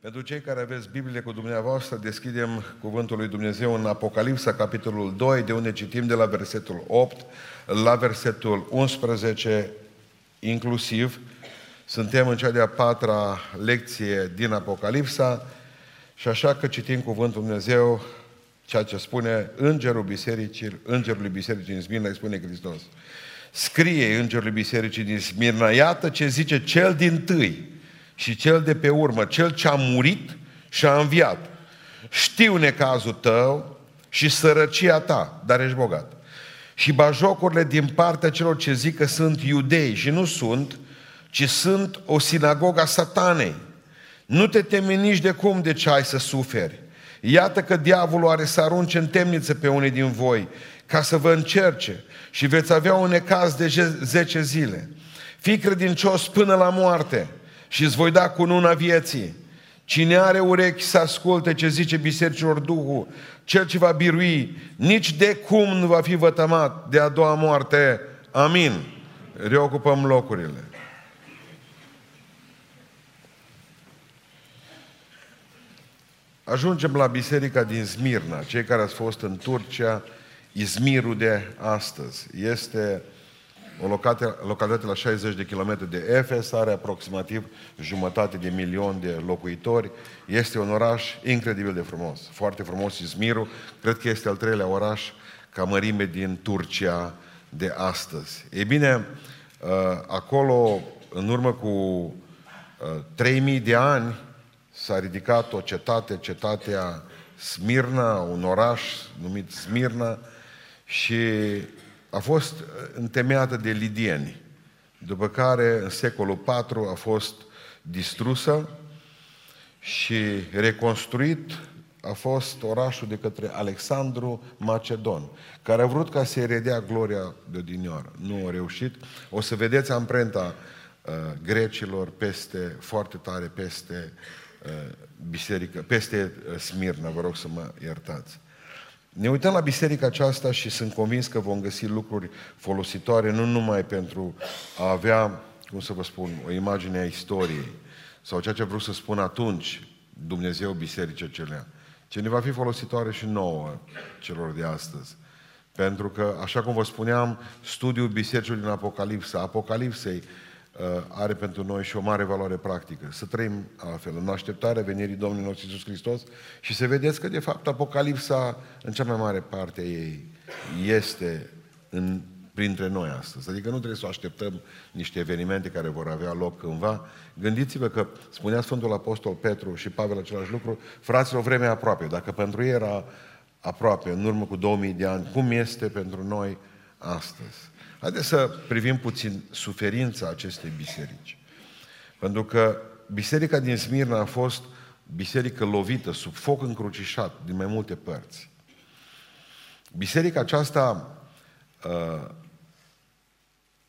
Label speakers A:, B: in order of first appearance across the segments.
A: Pentru cei care aveți Biblie cu dumneavoastră, deschidem Cuvântul lui Dumnezeu în Apocalipsa, capitolul 2, de unde citim de la versetul 8 la versetul 11 inclusiv. Suntem în cea de-a patra lecție din Apocalipsa și așa că citim Cuvântul Dumnezeu, ceea ce spune Îngerul Bisericii, Îngerului Bisericii din Smirna, îi spune Hristos. Scrie Îngerului Bisericii din Smirna, iată ce zice cel din tâi, și cel de pe urmă, cel ce a murit și a înviat. Știu necazul tău și sărăcia ta, dar ești bogat. Și bajocurile din partea celor ce zic că sunt iudei și nu sunt, ci sunt o sinagogă a satanei. Nu te teme nici de cum de ce ai să suferi. Iată că diavolul are să arunce în temniță pe unii din voi, ca să vă încerce și veți avea un necaz de 10 zile. Fii credincios până la moarte și îți voi da cununa vieții. Cine are urechi să asculte ce zice bisericilor Duhul, cel ce va birui, nici de cum nu va fi vătămat de a doua moarte. Amin. Reocupăm locurile. Ajungem la biserica din Smirna, cei care ați fost în Turcia, Izmirul de astăzi. Este o localitate la 60 de kilometri de Efes, are aproximativ jumătate de milion de locuitori. Este un oraș incredibil de frumos, foarte frumos Izmirul. Cred că este al treilea oraș ca mărime din Turcia de astăzi. E bine, uh, acolo, în urmă cu 3000 uh, de ani, s-a ridicat o cetate, cetatea Smirna, un oraș numit Smirna, și a fost uh, întemeiată de lidieni, după care în secolul IV a fost distrusă și reconstruit a fost orașul de către Alexandru Macedon, care a vrut ca să-i redea gloria de odinioară. Nu a reușit. O să vedeți amprenta uh, grecilor peste, foarte tare peste uh, biserică, peste uh, Smirna, vă rog să mă iertați. Ne uităm la biserica aceasta și sunt convins că vom găsi lucruri folositoare, nu numai pentru a avea, cum să vă spun, o imagine a istoriei sau ceea ce vreau să spun atunci Dumnezeu bisericii acelea, ce ne va fi folositoare și nouă celor de astăzi. Pentru că, așa cum vă spuneam, studiul bisericii din Apocalipsa, Apocalipsei, Uh, are pentru noi și o mare valoare practică. Să trăim altfel, în așteptarea venirii Domnului nostru Iisus Hristos și să vedeți că, de fapt, Apocalipsa, în cea mai mare parte a ei, este în, printre noi astăzi. Adică nu trebuie să așteptăm niște evenimente care vor avea loc cândva. Gândiți-vă că spunea Sfântul Apostol Petru și Pavel același lucru, fraților, vremea aproape. Dacă pentru ei era aproape, în urmă cu 2000 de ani, cum este pentru noi astăzi? Haideți să privim puțin suferința acestei biserici. Pentru că biserica din Smirna a fost biserică lovită, sub foc încrucișat, din mai multe părți. Biserica aceasta uh,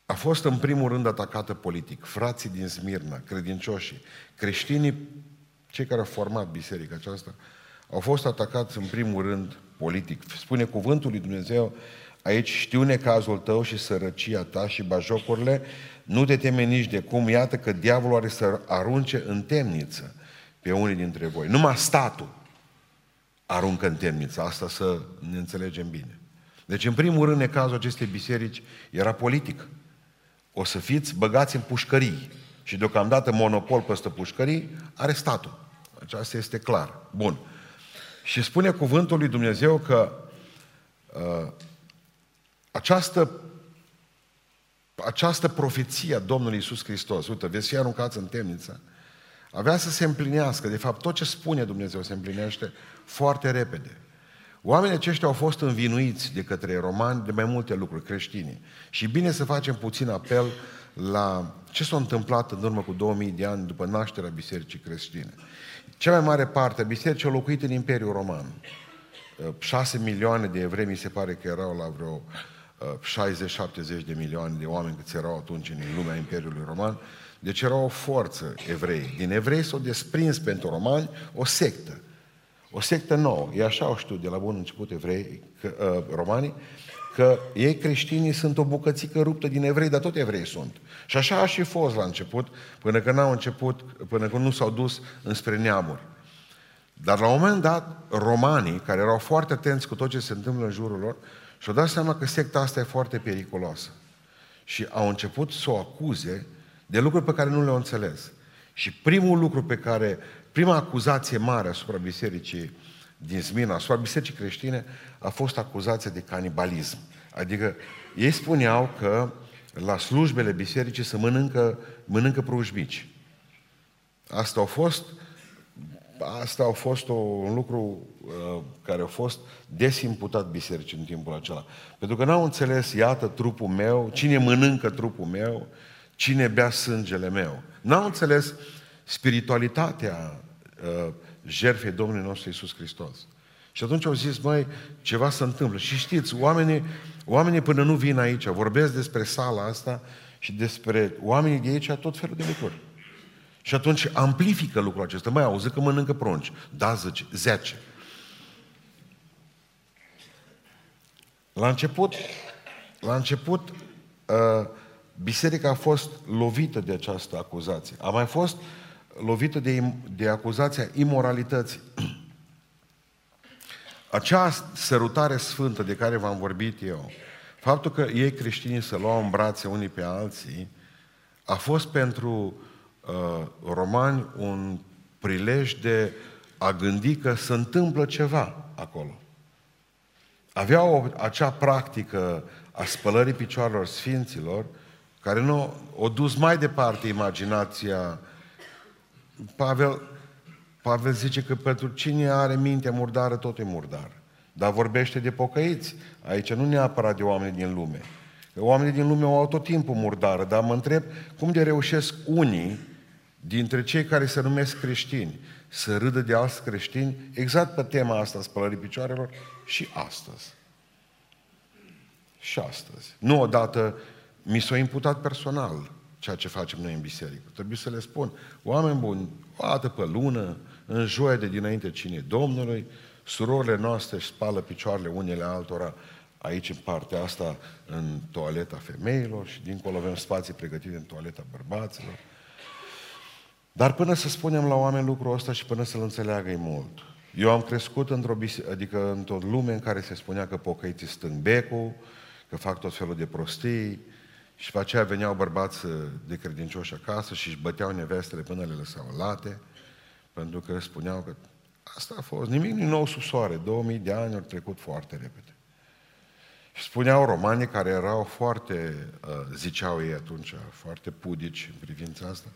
A: a fost în primul rând atacată politic. Frații din Smirna, credincioșii, creștinii, cei care au format biserica aceasta, au fost atacați în primul rând politic. Spune cuvântul lui Dumnezeu Aici știu necazul tău și sărăcia ta și bajocurile, nu te teme nici de cum, iată că diavolul are să arunce în temniță pe unii dintre voi. Numai statul aruncă în temniță, asta să ne înțelegem bine. Deci, în primul rând, necazul acestei biserici era politic. O să fiți băgați în pușcării și deocamdată monopol peste pușcării are statul. Aceasta este clar. Bun. Și spune cuvântul lui Dumnezeu că uh, această, această profeție a Domnului Isus Hristos, uite, veți fi aruncați în temniță, avea să se împlinească. De fapt, tot ce spune Dumnezeu se împlinește foarte repede. Oamenii aceștia au fost învinuiți de către romani de mai multe lucruri creștini. Și bine să facem puțin apel la ce s-a întâmplat în urmă cu 2000 de ani după nașterea bisericii creștine. Cea mai mare parte a bisericii a locuit în Imperiul Roman. 6 milioane de evrei mi se pare că erau la vreo 60-70 de milioane de oameni câți erau atunci în lumea Imperiului Roman, deci era o forță evrei. Din evrei s-au desprins pentru romani o sectă. O sectă nouă. E așa au știut de la bun început evrei, că, uh, romanii, că ei creștinii sunt o bucățică ruptă din evrei, dar tot evrei sunt. Și așa a și fost la început, până când n-au început, până când nu s-au dus înspre neamuri. Dar la un moment dat, romanii, care erau foarte atenți cu tot ce se întâmplă în jurul lor, și-au dat seama că secta asta e foarte periculoasă. Și au început să o acuze de lucruri pe care nu le-au înțeles. Și primul lucru pe care, prima acuzație mare asupra bisericii din Smina, asupra bisericii creștine, a fost acuzația de canibalism. Adică ei spuneau că la slujbele bisericii se mănâncă, mănâncă pruși mici. Asta a fost asta a fost o, un lucru uh, care a fost desimputat bisericii în timpul acela. Pentru că n-au înțeles, iată trupul meu, cine mănâncă trupul meu, cine bea sângele meu. N-au înțeles spiritualitatea uh, jertfei Domnului nostru Isus Hristos. Și atunci au zis, mai ceva se întâmplă. Și știți, oamenii, oamenii până nu vin aici, vorbesc despre sala asta și despre oamenii de aici tot felul de lucruri. Și atunci amplifică lucrul acesta. Mai auzi că mănâncă prunci. Da, zice, zece. La început, la început, uh, biserica a fost lovită de această acuzație. A mai fost lovită de, de acuzația imoralității. Acea sărutare sfântă de care v-am vorbit eu, faptul că ei creștinii să luau în brațe unii pe alții, a fost pentru uh, romani un prilej de a gândi că se întâmplă ceva acolo. Aveau acea practică a spălării picioarelor sfinților, care nu o dus mai departe imaginația. Pavel, Pavel zice că pentru cine are mintea murdară, tot e murdar. Dar vorbește de pocăiți. Aici nu neapărat de oameni din lume. Oamenii din lume au tot timpul murdară, dar mă întreb cum de reușesc unii dintre cei care se numesc creștini să râdă de alți creștini exact pe tema asta, spălării picioarelor, și astăzi. Și astăzi. Nu odată mi s-a imputat personal ceea ce facem noi în biserică. Trebuie să le spun, oameni buni, o dată pe lună, în joia de dinainte cine Domnului, surorile noastre își spală picioarele unele altora aici în partea asta, în toaleta femeilor și dincolo avem spații pregătite în toaleta bărbaților. Dar până să spunem la oameni lucrul ăsta și până să-l înțeleagă e mult. Eu am crescut într-o, bise- adică într-o lume în care se spunea că pocăiții stâng becul, că fac tot felul de prostii și după aceea veneau bărbați de credincioși acasă și își băteau nevestele până le lăsau late, pentru că spuneau că asta a fost, nimic nu nou sub soare, 2000 de ani au trecut foarte repede. Și spuneau romanii care erau foarte, uh, ziceau ei atunci, foarte pudici în privința asta,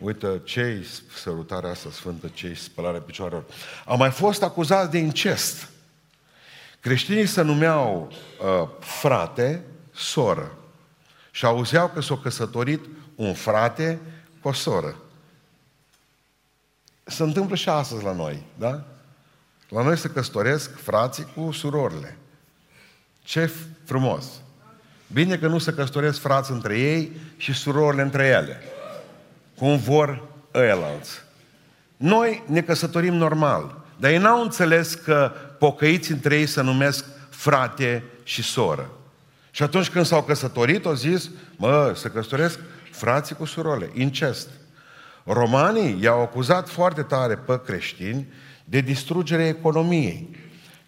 A: Uite, ce sărutarea asta sfântă, ce spălarea picioarelor. Au mai fost acuzați de incest. Creștinii se numeau uh, frate, soră. Și auzeau că s-a căsătorit un frate cu o soră. Se întâmplă și astăzi la noi, da? La noi se căsătoresc frații cu surorile. Ce frumos! Bine că nu se căsătoresc frați între ei și surorile între ele cum vor ăilalți. Noi ne căsătorim normal, dar ei n-au înțeles că pocăiți între ei se numesc frate și soră. Și atunci când s-au căsătorit, au zis, mă, să căsătoresc frații cu surole, incest. Romanii i-au acuzat foarte tare pe creștini de distrugerea economiei.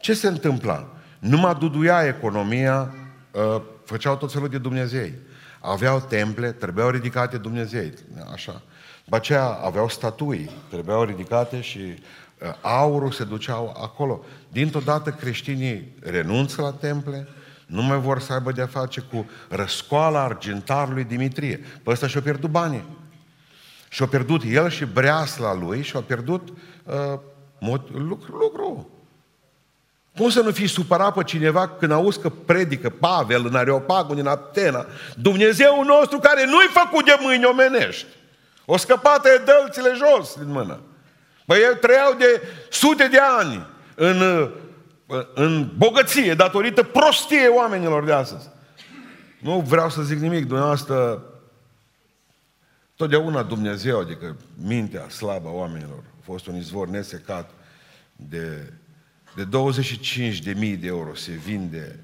A: Ce se întâmpla? Numai duduia economia, ă, făceau tot felul de Dumnezei. Aveau temple, trebuiau ridicate Dumnezei, așa. După aceea aveau statui, trebuiau ridicate și uh, aurul se duceau acolo. Dintr-o dată creștinii renunță la temple, nu mai vor să aibă de-a face cu răscoala argintarului Dimitrie. Pe ăsta și-a pierdut banii. Și-a pierdut el și breasla lui și-a pierdut uh, mod, lucru, lucru. Cum să nu fii supărat pe cineva când auzi că predică Pavel în Areopagul din Atena, Dumnezeu nostru care nu-i făcut de mâini omenești. O scăpată e dălțile jos din mână. Băi, ei trăiau de sute de ani în, în bogăție, datorită prostiei oamenilor de astăzi. Nu vreau să zic nimic, dumneavoastră, totdeauna Dumnezeu, adică mintea slabă a oamenilor, a fost un izvor nesecat de de 25 de mii de euro se vinde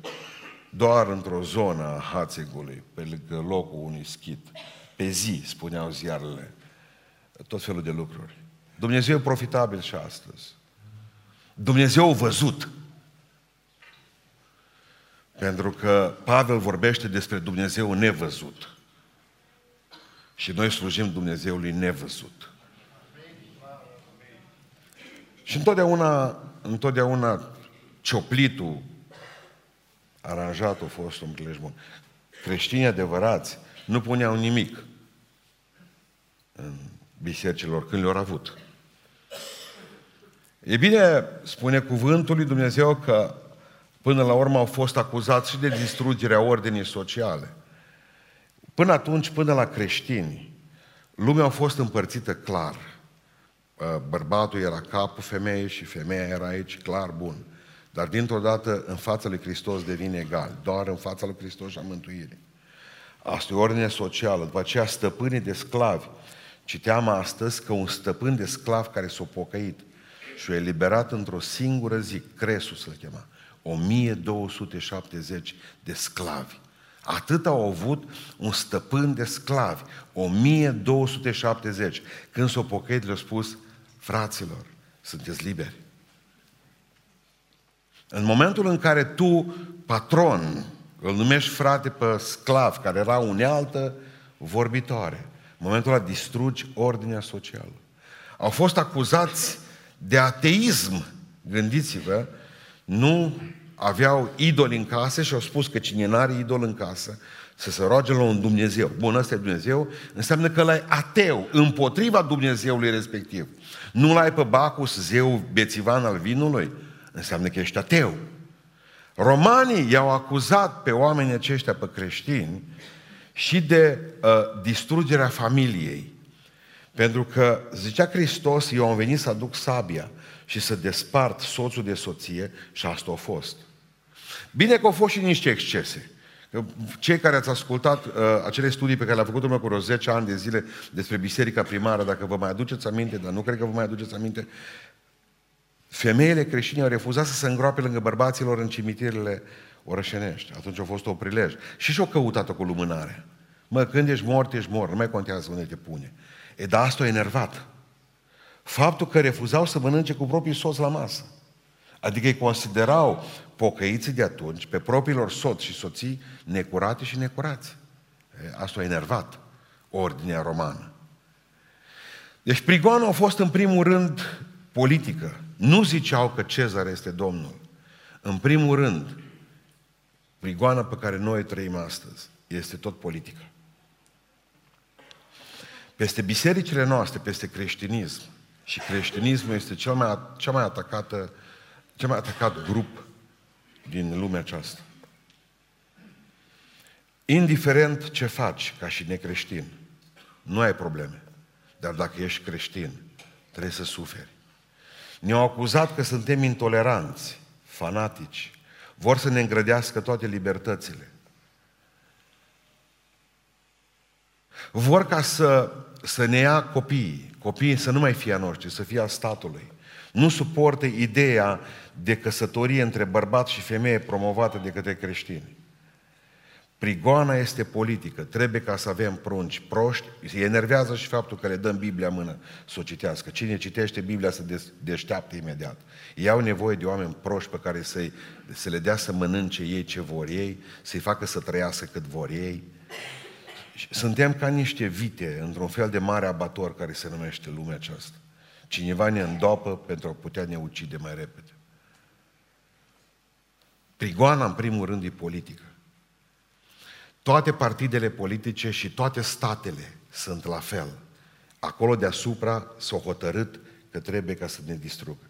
A: doar într-o zonă a Hațegului, pe lângă locul unui schit. Pe zi, spuneau ziarele, tot felul de lucruri. Dumnezeu e profitabil și astăzi. Dumnezeu a văzut. Pentru că Pavel vorbește despre Dumnezeu nevăzut. Și noi slujim Dumnezeului nevăzut. Și întotdeauna, întotdeauna cioplitul aranjat a fost un prilej bun. Creștinii adevărați nu puneau nimic în bisericilor când le-au avut. E bine, spune cuvântul lui Dumnezeu că până la urmă au fost acuzați și de distrugerea ordinii sociale. Până atunci, până la creștini, lumea a fost împărțită clar. Bărbatul era capul femeii și femeia era aici, clar, bun. Dar dintr-o dată, în fața lui Hristos devine egal. Doar în fața lui Hristos și a mântuirii. Asta e ordine socială. După aceea, stăpânii de sclavi. Citeam astăzi că un stăpân de sclav care s-a pocăit și a eliberat într-o singură zi, Cresul să-l chema, 1270 de sclavi. Atât au avut un stăpân de sclavi, 1270. Când s-au pocăit, le-au spus, fraților, sunteți liberi. În momentul în care tu, patron, îl numești frate pe sclav, care era unealtă vorbitoare, în momentul ăla distrugi ordinea socială. Au fost acuzați de ateism, gândiți-vă, nu aveau idoli în casă și au spus că cine n-are idol în casă, să se roage la un Dumnezeu. Bun, ăsta e Dumnezeu, înseamnă că l-ai ateu, împotriva Dumnezeului respectiv. Nu l-ai pe Bacus, zeu bețivan al vinului, înseamnă că ești ateu. Romanii i-au acuzat pe oamenii aceștia, pe creștini, și de uh, distrugerea familiei. Pentru că, zicea Hristos, eu am venit să aduc sabia și să despart soțul de soție și asta a fost. Bine că au fost și niște excese. Cei care ați ascultat uh, acele studii pe care le-am făcut urmă cu vreo 10 ani de zile despre biserica primară, dacă vă mai aduceți aminte, dar nu cred că vă mai aduceți aminte, femeile creștine au refuzat să se îngroape lângă bărbaților în cimitirele orășenești. Atunci a fost o prilej. Și și-au căutat-o cu lumânare. Mă, când ești mort, ești mort, nu mai contează unde te pune. E, dar asta a enervat. Faptul că refuzau să mănânce cu propriul soț la masă. Adică îi considerau pocăiții de atunci pe propriilor soți și soții necurate și necurați. Asta a enervat ordinea romană. Deci prigoana a fost în primul rând politică. Nu ziceau că Cezar este Domnul. În primul rând, prigoana pe care noi trăim astăzi este tot politică. Peste bisericile noastre, peste creștinism, și creștinismul este cel mai, cea mai atacată, cel mai atacat grup din lumea aceasta. Indiferent ce faci ca și necreștin, nu ai probleme. Dar dacă ești creștin, trebuie să suferi. Ne-au acuzat că suntem intoleranți, fanatici, vor să ne îngrădească toate libertățile. Vor ca să, să ne ia copiii, copiii să nu mai fie a noștri, să fie a statului. Nu suportă ideea de căsătorie între bărbat și femeie promovată de către creștini. Prigoana este politică. Trebuie ca să avem prunci proști. Se enervează și faptul că le dăm Biblia în mână să o citească. Cine citește Biblia se deșteaptă imediat. Ei au nevoie de oameni proști pe care să să le dea să mănânce ei ce vor ei, să-i facă să trăiască cât vor ei. Suntem ca niște vite într-un fel de mare abator care se numește lumea aceasta. Cineva ne îndopă pentru a putea ne ucide mai repede. Prigoana, în primul rând, e politică. Toate partidele politice și toate statele sunt la fel. Acolo deasupra s-au hotărât că trebuie ca să ne distrugă.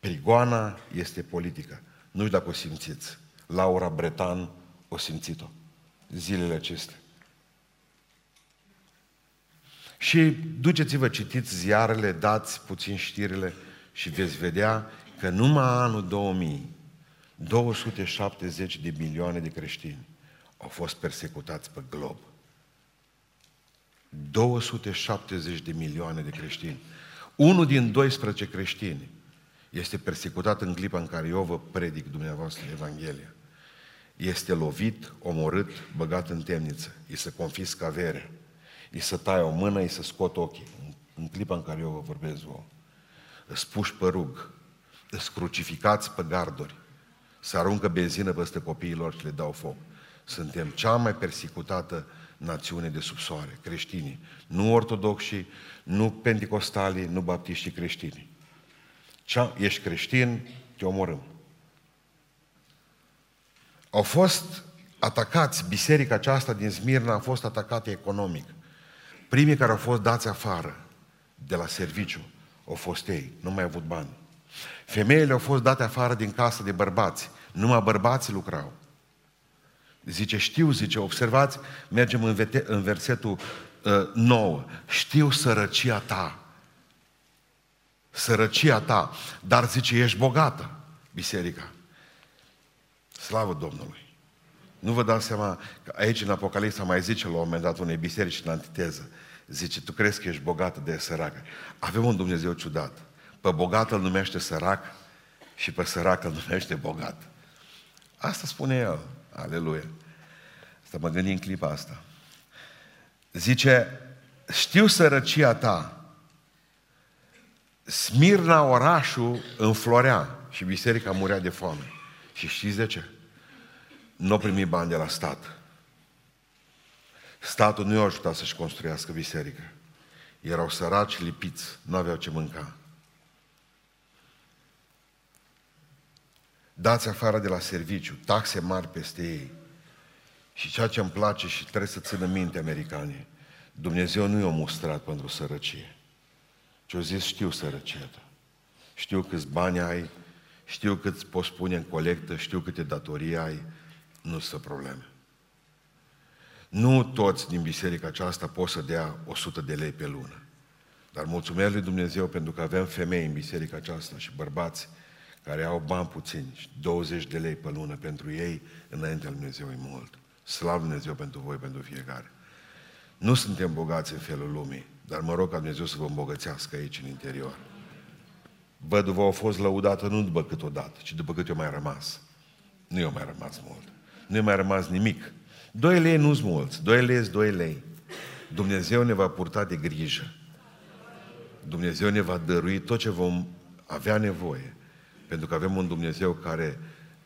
A: Prigoana este politică. Nu știu dacă o simțiți. Laura Bretan o simțit-o zilele acestea. Și duceți-vă, citiți ziarele, dați puțin știrile și veți vedea că numai anul 2000, 270 de milioane de creștini au fost persecutați pe glob. 270 de milioane de creștini. Unul din 12 creștini este persecutat în clipa în care eu vă predic dumneavoastră Evanghelia. este lovit, omorât, băgat în temniță. Îi se confiscă averea. Îi se taie o mână, îi se scot ochii. În clipa în care eu vă vorbesc vouă. Îți puși pe rug. Îți crucificați pe garduri. Se aruncă benzină peste copiilor și le dau foc. Suntem cea mai persecutată națiune de sub soare, creștinii. Nu ortodoxi, nu pentecostalii, nu baptiștii creștini. Cea, ești creștin, te omorâm. Au fost atacați, biserica aceasta din Smirna a fost atacată economic. Primii care au fost dați afară de la serviciu au fost ei, nu mai au avut bani. Femeile au fost date afară din casă de bărbați, numai bărbații lucrau. Zice, știu, zice, observați, mergem în, vete, în versetul uh, 9, știu sărăcia ta, sărăcia ta, dar zice, ești bogată, biserica. Slavă Domnului! Nu vă dați seama că aici în Apocalipsa mai zice la un moment dat unei biserici în antiteză, zice, tu crezi că ești bogată de săracă. Avem un Dumnezeu ciudat. Pe bogat îl numește sărac și pe sărac îl numește bogat. Asta spune el. Aleluia. Asta mă gândi în clipa asta. Zice, știu sărăcia ta. Smirna orașul înflorea și biserica murea de foame. Și știți de ce? Nu au primit bani de la stat. Statul nu i-a ajutat să-și construiască biserică. Erau săraci, lipiți, nu aveau ce mânca. Dați afară de la serviciu, taxe mari peste ei. Și ceea ce îmi place și trebuie să țină minte americanii, Dumnezeu nu i-a mustrat pentru sărăcie. Ce-o zis, știu sărăcia ta. Știu câți bani ai, știu cât poți pune în colectă, știu câte datorii ai, nu sunt probleme. Nu toți din biserica aceasta pot să dea 100 de lei pe lună. Dar mulțumesc lui Dumnezeu pentru că avem femei în biserica aceasta și bărbați care au bani puțini, 20 de lei pe lună pentru ei, înaintea lui Dumnezeu e mult. Slavă Dumnezeu pentru voi, pentru fiecare. Nu suntem bogați în felul lumii, dar mă rog ca Dumnezeu să vă îmbogățească aici în interior. Văduva a fost lăudată nu după cât o dată, ci după cât i-a mai rămas. Nu i-a mai rămas mult. Nu i-a mai rămas nimic. Doi lei nu-s mulți. Doi lei sunt doi lei. Dumnezeu ne va purta de grijă. Dumnezeu ne va dărui tot ce vom avea nevoie. Pentru că avem un Dumnezeu care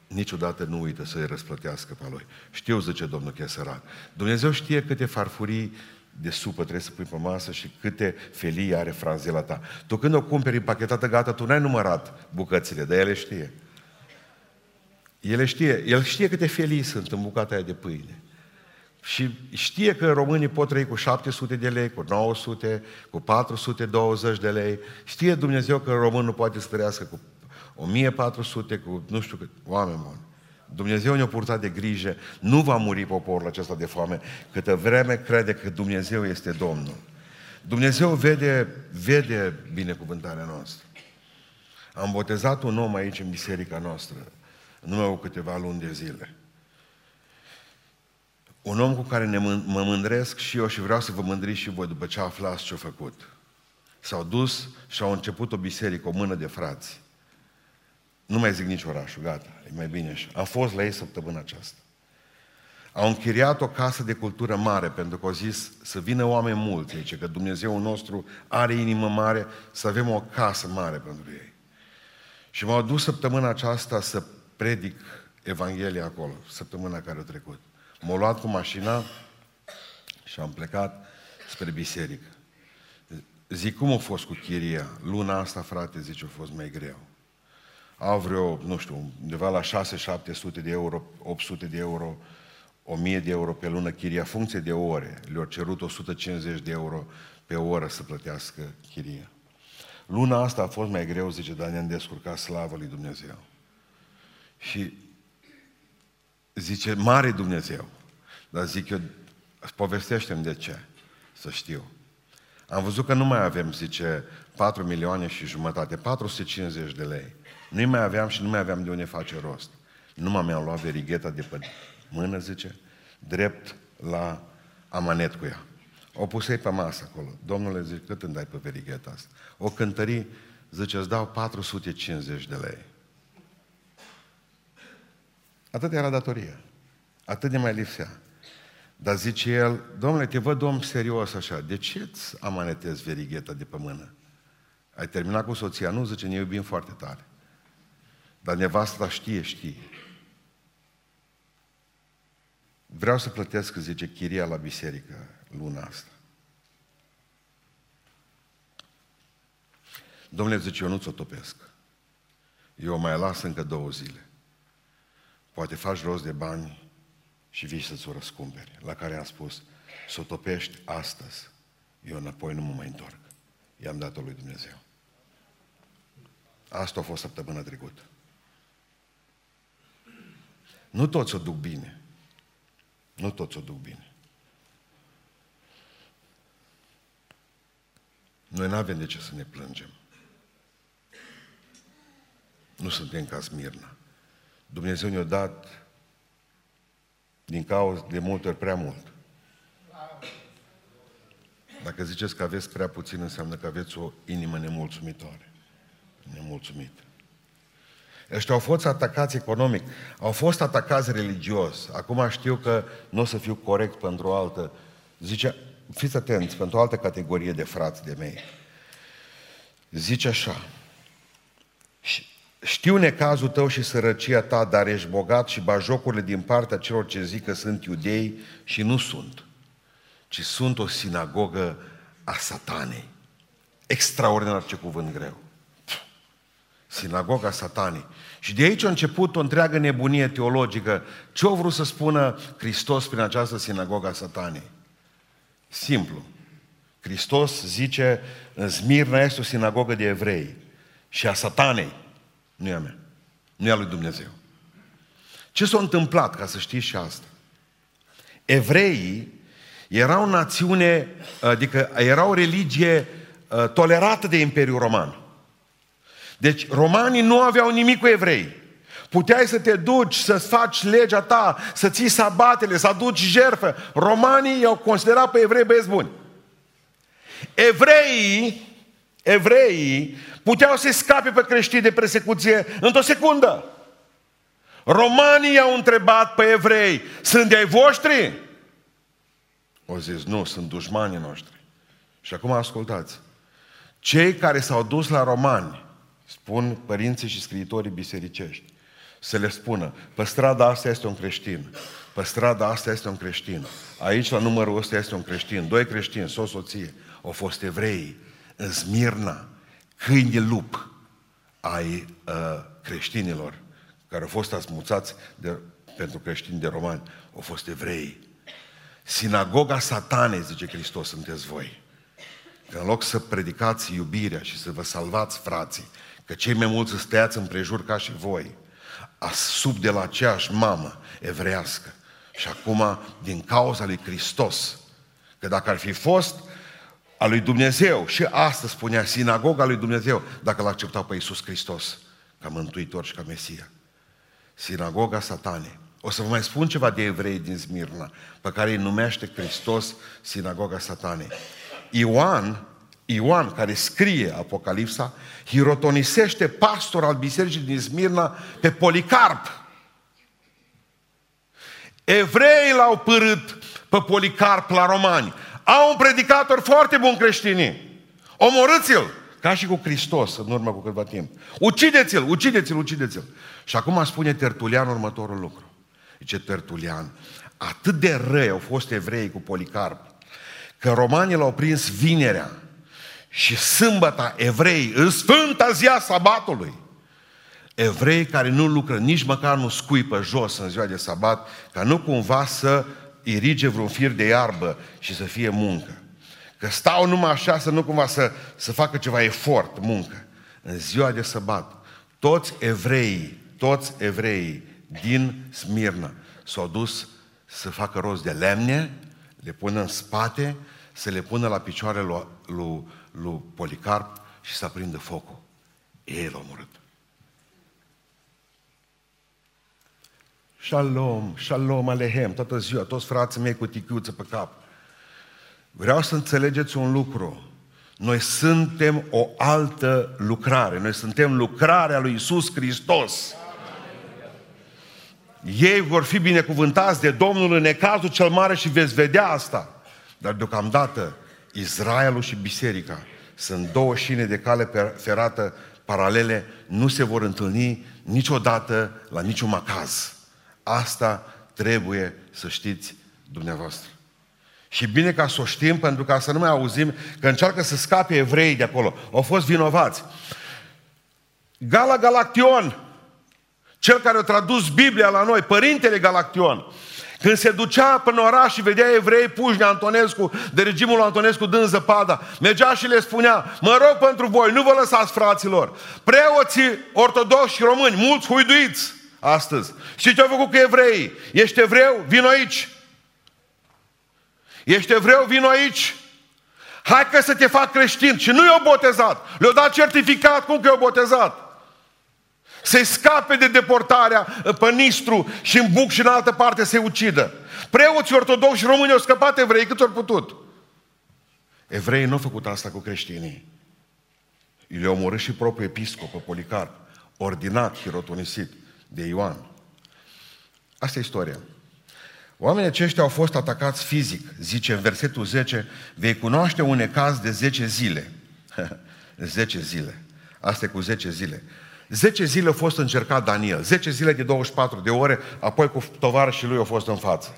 A: niciodată nu uită să-i răsplătească pe lui. Știu, zice Domnul, că e sărac. Dumnezeu știe câte farfurii de supă trebuie să pui pe masă și câte felii are franzela ta. Tu când o cumperi împachetată gata, tu n-ai numărat bucățile, dar ele știe. El știe, el știe câte felii sunt în bucata aia de pâine. Și știe că românii pot trăi cu 700 de lei, cu 900, cu 420 de lei. Știe Dumnezeu că românul poate să trăiască cu 1400, cu nu știu cât, oameni buni. Dumnezeu ne-a purtat de grijă, nu va muri poporul acesta de foame, câtă vreme crede că Dumnezeu este Domnul. Dumnezeu vede, vede binecuvântarea noastră. Am botezat un om aici în biserica noastră, în urmă cu câteva luni de zile. Un om cu care ne mă mândresc și eu și vreau să vă mândriți și voi după ce aflați ce-a făcut. S-au dus și au început o biserică, o mână de frați. Nu mai zic nici orașul, gata, e mai bine așa. Am fost la ei săptămâna aceasta. Au închiriat o casă de cultură mare, pentru că au zis să vină oameni mulți aici, că Dumnezeu nostru are inimă mare, să avem o casă mare pentru ei. Și m-au dus săptămâna aceasta să predic Evanghelia acolo, săptămâna care a trecut. M-au luat cu mașina și am plecat spre biserică. Zic, cum a fost cu chiria? Luna asta, frate, zice, a fost mai greu au vreo, nu știu, undeva la 6-700 de euro, 800 de euro, 1000 de euro pe lună chiria, funcție de ore. Le-au cerut 150 de euro pe oră să plătească chiria. Luna asta a fost mai greu, zice, dar ne-am descurcat slavă lui Dumnezeu. Și zice, mare Dumnezeu. Dar zic eu, povestește de ce, să știu. Am văzut că nu mai avem, zice, 4 milioane și jumătate, 450 de lei. Nu mai aveam și nu mai aveam de unde face rost. Numai mi-am luat verigheta de pe mână, zice, drept la amanet cu ea. O pusei pe masă acolo. Domnule, zice, cât îmi dai pe verigheta asta? O cântări, zice, îți dau 450 de lei. Atât era datoria. Atât de mai lipsea. Dar zice el, domnule, te văd om serios așa, de ce îți amanetezi verigheta de pe mână? Ai terminat cu soția? Nu, zice, ne iubim foarte tare. Dar nevasta știe, știe. Vreau să plătesc, zice, chiria la biserică luna asta. Domnule, zice, eu nu ți-o topesc. Eu o mai las încă două zile. Poate faci rost de bani și vii să-ți o răscumperi. La care am spus, să o topești astăzi. Eu înapoi nu mă mai întorc. I-am dat-o lui Dumnezeu. Asta a fost săptămâna trecută. Nu toți o duc bine. Nu toți o duc bine. Noi nu avem de ce să ne plângem. Nu suntem ca Smirna. Dumnezeu ne-a dat din cauza de multe ori prea mult. Dacă ziceți că aveți prea puțin, înseamnă că aveți o inimă nemulțumitoare. Nemulțumită. Ăștia au fost atacați economic, au fost atacați religios. Acum știu că nu o să fiu corect pentru o altă, zice, fiți atenți, pentru o altă categorie de frați de mei. Zice așa, știu necazul tău și sărăcia ta, dar ești bogat și bajocurile din partea celor ce zic că sunt iudei și nu sunt, ci sunt o sinagogă a satanei. Extraordinar ce cuvânt greu. Sinagoga satanii. Și de aici a început o întreagă nebunie teologică. Ce a vrut să spună Hristos prin această sinagoga satanii? Simplu. Hristos zice, în Smirna este o sinagogă de evrei și a satanei. Nu e a mea. Nu e a lui Dumnezeu. Ce s-a întâmplat, ca să știți și asta? Evreii erau o națiune, adică era o religie uh, tolerată de Imperiul Roman. Deci romanii nu aveau nimic cu evrei. Puteai să te duci, să faci legea ta, să ții sabatele, să aduci jertfă. Romanii i-au considerat pe evrei băieți buni. Evreii, evreii puteau să scape pe creștini de persecuție într-o secundă. Romanii i-au întrebat pe evrei, sunt de ai voștri? O zis, nu, sunt dușmanii noștri. Și acum ascultați. Cei care s-au dus la romani, spun părinții și scriitorii bisericești, să le spună, pe strada asta este un creștin, pe strada asta este un creștin, aici la numărul ăsta este un creștin, doi creștini, soț, soție, au fost evrei, în Smirna, câini de lup ai uh, creștinilor, care au fost asmuțați de, pentru creștini de romani, au fost evrei. Sinagoga satanei, zice Hristos, sunteți voi. Că în loc să predicați iubirea și să vă salvați frații, că cei mai mulți stăiați împrejur ca și voi, sub de la aceeași mamă evrească. Și acum, din cauza lui Hristos, că dacă ar fi fost a lui Dumnezeu, și astăzi spunea sinagoga lui Dumnezeu, dacă l acceptau pe Iisus Hristos ca mântuitor și ca Mesia. Sinagoga satanei. O să vă mai spun ceva de evrei din Smirna, pe care îi numește Hristos sinagoga satanei. Ioan Ioan, care scrie Apocalipsa, hirotonisește pastor al bisericii din Smirna pe Policarp. Evreii l-au părât pe Policarp la romani. Au un predicator foarte bun creștinii. Omorâți-l! Ca și cu Hristos în urmă cu câtva timp. Ucideți-l, ucideți-l, ucideți-l. Și acum spune Tertulian următorul lucru. Zice Tertulian, atât de răi au fost evrei cu Policarp, că romanii l-au prins vinerea și sâmbăta evrei, în sfânta zi a sabatului, evrei care nu lucră, nici măcar nu scuipă jos în ziua de sabat, ca nu cumva să irige vreun fir de iarbă și să fie muncă. Că stau numai așa să nu cumva să, să facă ceva efort, muncă. În ziua de sabat, toți evreii, toți evreii din Smirna s-au dus să facă rost de lemne, le pună în spate, să le pună la picioare lui, lui, lui Policarp și să aprindă focul. Ei l-au omorât. Shalom, shalom, alehem, toată ziua, toți frații mei cu tichiuță pe cap. Vreau să înțelegeți un lucru. Noi suntem o altă lucrare. Noi suntem lucrarea lui Isus Hristos. Ei vor fi binecuvântați de Domnul în necazul cel mare și veți vedea asta. Dar deocamdată Israelul și biserica sunt două șine de cale ferată paralele, nu se vor întâlni niciodată la niciun macaz. Asta trebuie să știți dumneavoastră. Și bine ca să o știm, pentru ca să nu mai auzim că încearcă să scape evrei de acolo. Au fost vinovați. Gala Galaction, cel care a tradus Biblia la noi, Părintele Galaction, când se ducea până oraș și vedea evrei puși de Antonescu, de regimul Antonescu dând zăpada, mergea și le spunea, mă rog pentru voi, nu vă lăsați fraților. Preoții ortodoxi și români, mulți huiduiți astăzi. Și ce au făcut cu evreii? Ești evreu? Vino aici. Ești evreu? Vino aici. Hai că să te fac creștin. Și nu i-au botezat. Le-au dat certificat cum că i-au botezat. Să-i scape de deportarea pe Nistru și în Buc și în altă parte se ucidă. Preoții ortodoxi și români au scăpat evrei cât au putut. Evreii nu au făcut asta cu creștinii. Le-au omorât și propriul episcop, Policarp, ordinat, hirotonisit de Ioan. Asta e istoria. Oamenii aceștia au fost atacați fizic, zice în versetul 10, vei cunoaște un necaz de 10 zile. 10 zile. Asta e cu 10 zile. 10 zile a fost încercat Daniel, 10 zile de 24 de ore, apoi cu tovarășii lui au fost în față.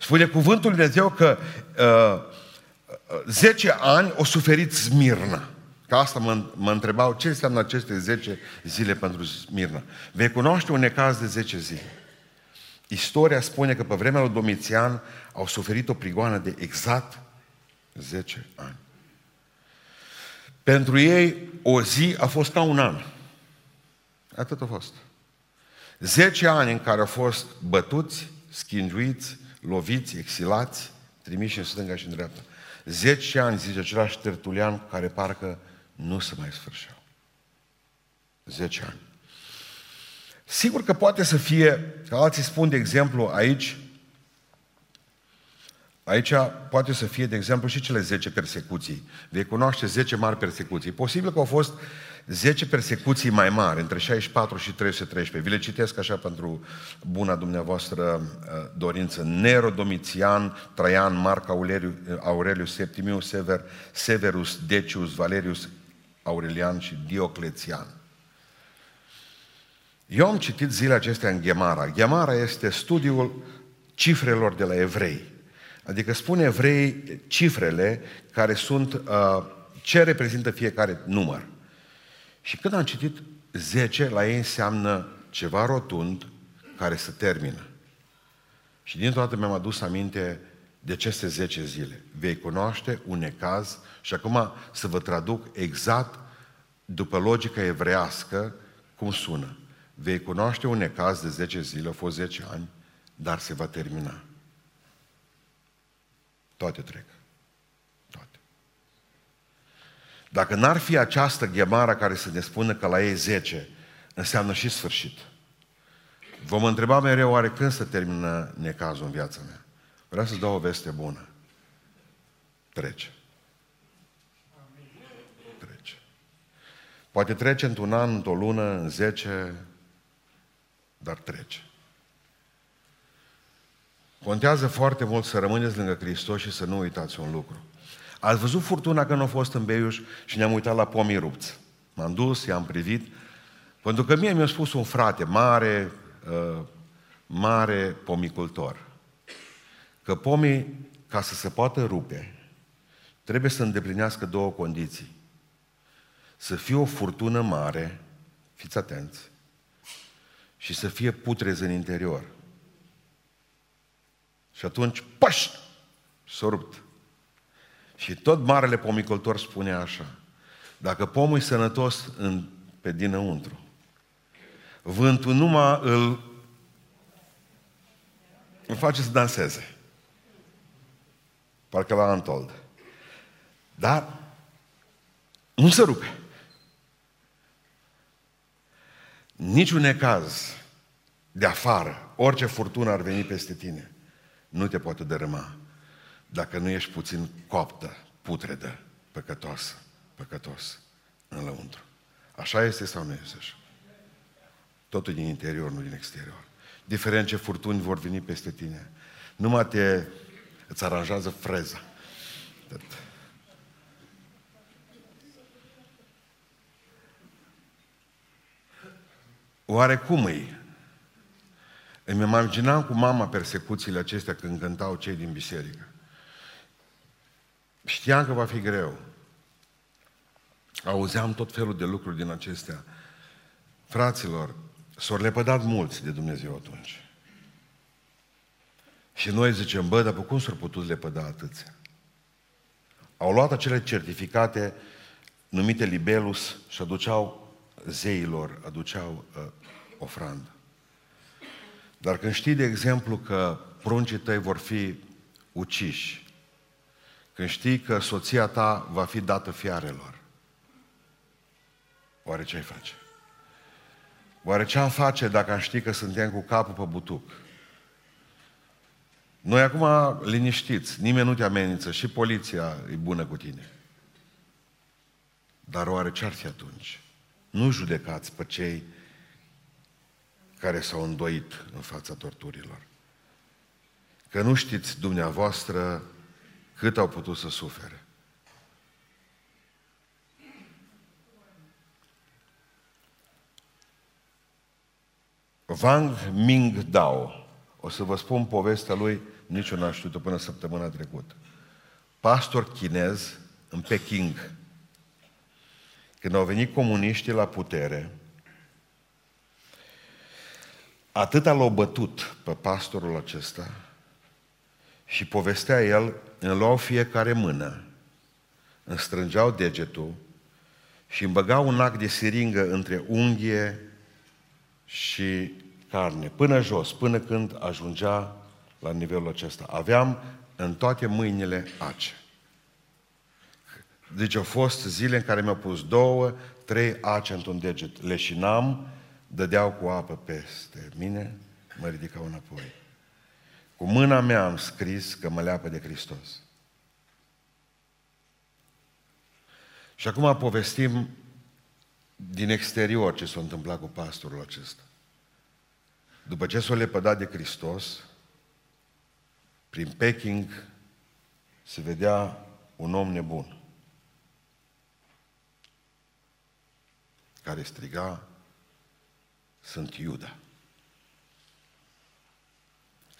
A: Spune cuvântul Lui Dumnezeu că uh, 10 ani o suferit Smirna. Ca asta mă, mă întrebau ce înseamnă aceste 10 zile pentru Smirna. Vei cunoaște un necaz de 10 zile. Istoria spune că pe vremea lui Domitian au suferit o prigoană de exact 10 ani. Pentru ei o zi a fost ca un an. Atât a fost. Zece ani în care au fost bătuți, schingiuiți, loviți, exilați, trimiși în stânga și în dreapta. Zece ani, zice același tertulian, care parcă nu se mai sfârșeau. Zece ani. Sigur că poate să fie, că alții spun, de exemplu, aici, aici poate să fie, de exemplu, și cele 10 persecuții. Vei cunoaște 10 mari persecuții. Posibil că au fost 10 persecuții mai mari, între 64 și 313. Vi le citesc așa pentru buna dumneavoastră uh, dorință. Nero, Domitian, Traian, Marc Aurelius, Aurelius Septimius Sever, Severus, Decius, Valerius, Aurelian și Dioclețian. Eu am citit zilele acestea în Gemara. Gemara este studiul cifrelor de la evrei. Adică spune evrei cifrele care sunt, uh, ce reprezintă fiecare număr. Și când am citit 10, la ei înseamnă ceva rotund care se termină. Și dintr-o dată mi-am adus aminte de aceste 10 zile. Vei cunoaște un necaz și acum să vă traduc exact după logica evrească cum sună. Vei cunoaște un necaz de 10 zile, au fost 10 ani, dar se va termina. Toate trec. Dacă n-ar fi această ghemara care să ne spună că la ei 10 înseamnă și sfârșit, vom întreba mereu oare când să termină necazul în viața mea. Vreau să-ți dau o veste bună. Trece. Trece. Poate trece într-un an, într-o lună, în zece, dar trece. Contează foarte mult să rămâneți lângă Hristos și să nu uitați un lucru. Ați văzut furtuna când a fost în Beiuș și ne-am uitat la pomii rupți. M-am dus, i-am privit, pentru că mie mi-a spus un frate mare, uh, mare pomicultor, că pomii, ca să se poată rupe, trebuie să îndeplinească două condiții. Să fie o furtună mare, fiți atenți, și să fie putrez în interior. Și atunci, paș, s-a rupt. Și tot marele pomicultor spune așa, dacă pomul e sănătos în, pe dinăuntru, vântul numai îl, îl face să danseze. Parcă la Antold. Dar nu se rupe. Niciun necaz de afară, orice furtună ar veni peste tine, nu te poate dărâma dacă nu ești puțin coaptă, putredă, păcătoasă, păcătos în lăuntru. Așa este sau nu este așa? Totul din interior, nu din exterior. diferent ce furtuni vor veni peste tine. Numai te îți aranjează freza. Atât. Oare cum e? Îmi imaginam cu mama persecuțiile acestea când cântau cei din biserică. Știam că va fi greu. Auzeam tot felul de lucruri din acestea. Fraților, s-au lepădat mulți de Dumnezeu atunci. Și noi zicem, bă, dar pe cum s-au putut lepăda atâția? Au luat acele certificate numite libelus și aduceau zeilor, aduceau uh, ofrandă. Dar când știi, de exemplu, că pruncii tăi vor fi uciși, când știi că soția ta va fi dată fiarelor, oare ce ai face? Oare ce am face dacă am ști că suntem cu capul pe butuc? Noi acum liniștiți, nimeni nu te amenință și poliția e bună cu tine. Dar oare ce ar fi atunci? Nu judecați pe cei care s-au îndoit în fața torturilor. Că nu știți dumneavoastră cât au putut să sufere. Wang Ming Dao. O să vă spun povestea lui, nici eu n-am știut-o până săptămâna trecută. Pastor chinez în Peking. Când au venit comuniștii la putere, atâta l-au bătut pe pastorul acesta și povestea el, îmi luau fiecare mână, îmi strângeau degetul și îmi băgau un ac de siringă între unghie și carne, până jos, până când ajungea la nivelul acesta. Aveam în toate mâinile ace. Deci au fost zile în care mi-au pus două, trei ace într-un deget. Leșinam, dădeau cu apă peste mine, mă ridicau înapoi. Cu mâna mea am scris că mă leapă de Hristos. Și acum povestim din exterior ce s-a întâmplat cu pastorul acesta. După ce s-a lepădat de Hristos, prin Peking se vedea un om nebun care striga sunt Iuda.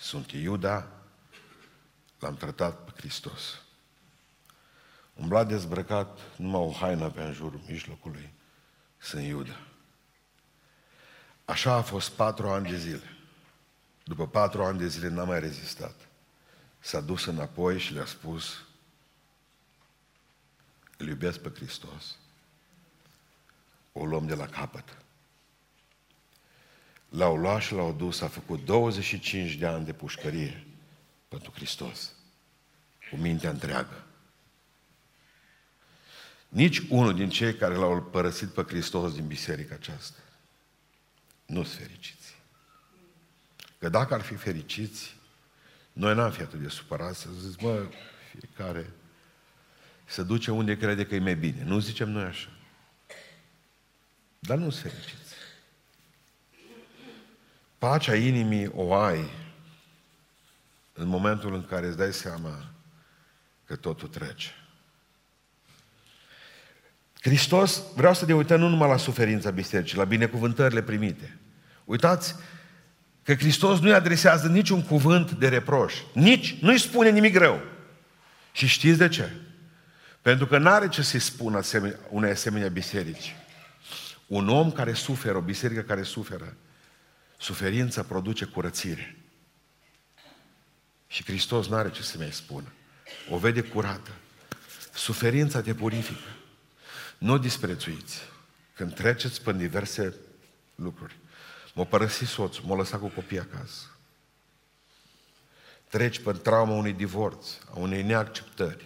A: Sunt Iuda, l-am tratat pe Hristos. Umbla dezbrăcat, numai o haină pe în jurul mijlocului. Sunt Iuda. Așa a fost patru ani de zile. După patru ani de zile n-a mai rezistat. S-a dus înapoi și le-a spus, îl iubesc pe Hristos. O luăm de la capăt. L-au luat și l-au dus, a făcut 25 de ani de pușcărie pentru Hristos. Cu mintea întreagă. Nici unul din cei care l-au părăsit pe Hristos din biserica aceasta nu sunt fericiți. Că dacă ar fi fericiți, noi n-am fi atât de supărați să zic, mă, fiecare se duce unde crede că e mai bine. Nu zicem noi așa. Dar nu sunt fericiți. Pacea inimii o ai în momentul în care îți dai seama că totul trece. Hristos, vreau să ne uităm nu numai la suferința bisericii, la binecuvântările primite. Uitați că Hristos nu-i adresează niciun cuvânt de reproș. Nici, nu-i spune nimic greu. Și știți de ce? Pentru că n-are ce să-i spună unei asemenea biserici. Un om care suferă, o biserică care suferă, Suferința produce curățire. Și Hristos nu are ce să mai spună. O vede curată. Suferința te purifică. Nu disprețuiți. Când treceți pe diverse lucruri. M-a părăsit soțul, m-a lăsat cu copii acasă. Treci pe trauma unui divorț, a unei neacceptări.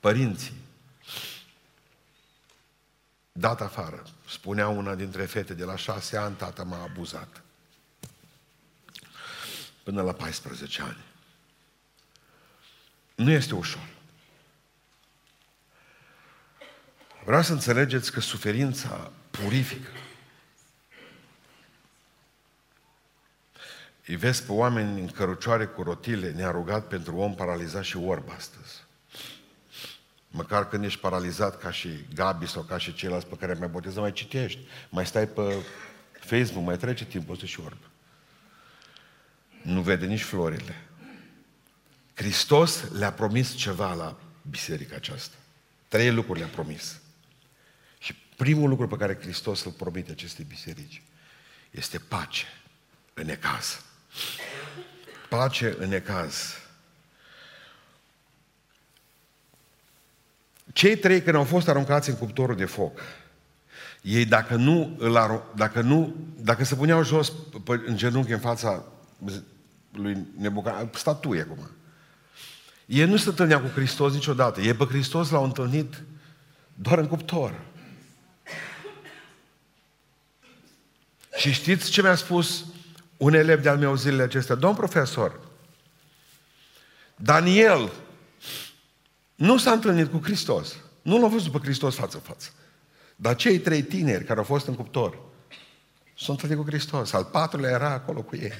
A: Părinții dat afară. Spunea una dintre fete, de la șase ani tata m-a abuzat. Până la 14 ani. Nu este ușor. Vreau să înțelegeți că suferința purifică. Îi vezi pe oameni în cărucioare cu rotile, ne-a rugat pentru om paralizat și orb astăzi. Măcar când ești paralizat ca și Gabi sau ca și ceilalți pe care mai botezat, mai citești, mai stai pe Facebook, mai trece timpul ăsta și orb. Nu vede nici florile. Hristos le-a promis ceva la biserica aceasta. Trei lucruri le-a promis. Și primul lucru pe care Hristos îl promite acestei biserici este pace în ecaz. Pace în ecaz. Cei trei care au fost aruncați în cuptorul de foc, ei dacă nu, îl aru- dacă nu, dacă se puneau jos în genunchi în fața lui Nebuca, statuie acum. Ei nu se întâlneau cu Hristos niciodată. Ei pe Hristos l-au întâlnit doar în cuptor. Și știți ce mi-a spus un elev de-al meu zilele acestea? Domn profesor, Daniel nu s-a întâlnit cu Hristos. Nu l-a văzut pe Hristos față-față. Dar cei trei tineri care au fost în cuptor s-au întâlnit cu Hristos. Al patrulea era acolo cu ei.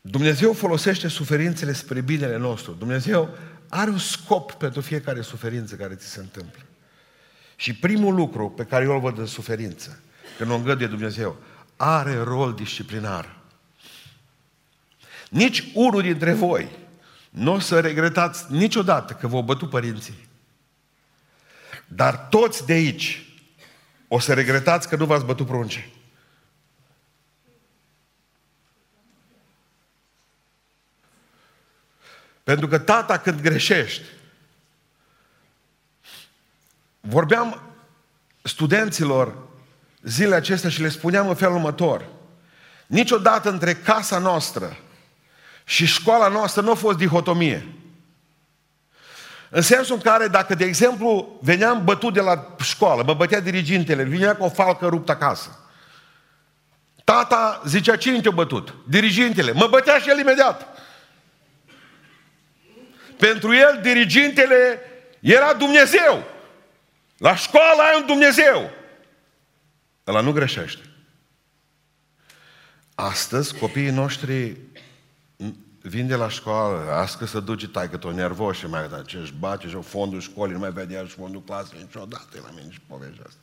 A: Dumnezeu folosește suferințele spre binele nostru. Dumnezeu are un scop pentru fiecare suferință care ți se întâmplă. Și primul lucru pe care eu îl văd în suferință, când o îngăduie Dumnezeu, are rol disciplinar. Nici unul dintre voi nu o să regretați niciodată că v-au bătut părinții. Dar toți de aici o să regretați că nu v-ați bătut pruncii. Pentru că tata când greșești, vorbeam studenților zilele acestea și le spuneam în felul următor. Niciodată între casa noastră și școala noastră nu a fost dihotomie. În sensul în care, dacă, de exemplu, veneam bătut de la școală, mă bătea dirigintele, vinea cu o falcă ruptă acasă. Tata zicea, cine te-a bătut? Dirigintele. Mă bătea și el imediat. Pentru el, dirigintele era Dumnezeu. La școală ai un Dumnezeu. Ăla nu greșește. Astăzi, copiii noștri vin de la școală, astăzi să duce tai că nervos și mai dar ce își bate și fondul școlii, nu mai vedea și fondul clasei niciodată la mine și povestea asta.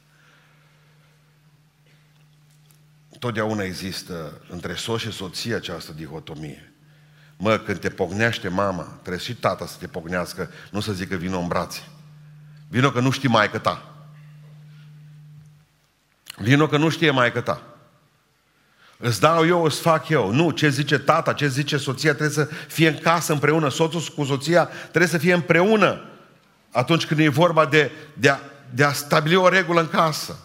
A: Totdeauna există între soț și soție această dihotomie. Mă, când te pognește mama, trebuie și tata să te pognească, nu să zică vină în brațe. Vino că nu știi mai ta. Vino că nu știe mai ta. Îți dau eu, îți fac eu. Nu, ce zice tata, ce zice soția, trebuie să fie în casă împreună. Soțul cu soția trebuie să fie împreună atunci când e vorba de, de, a, de a stabili o regulă în casă.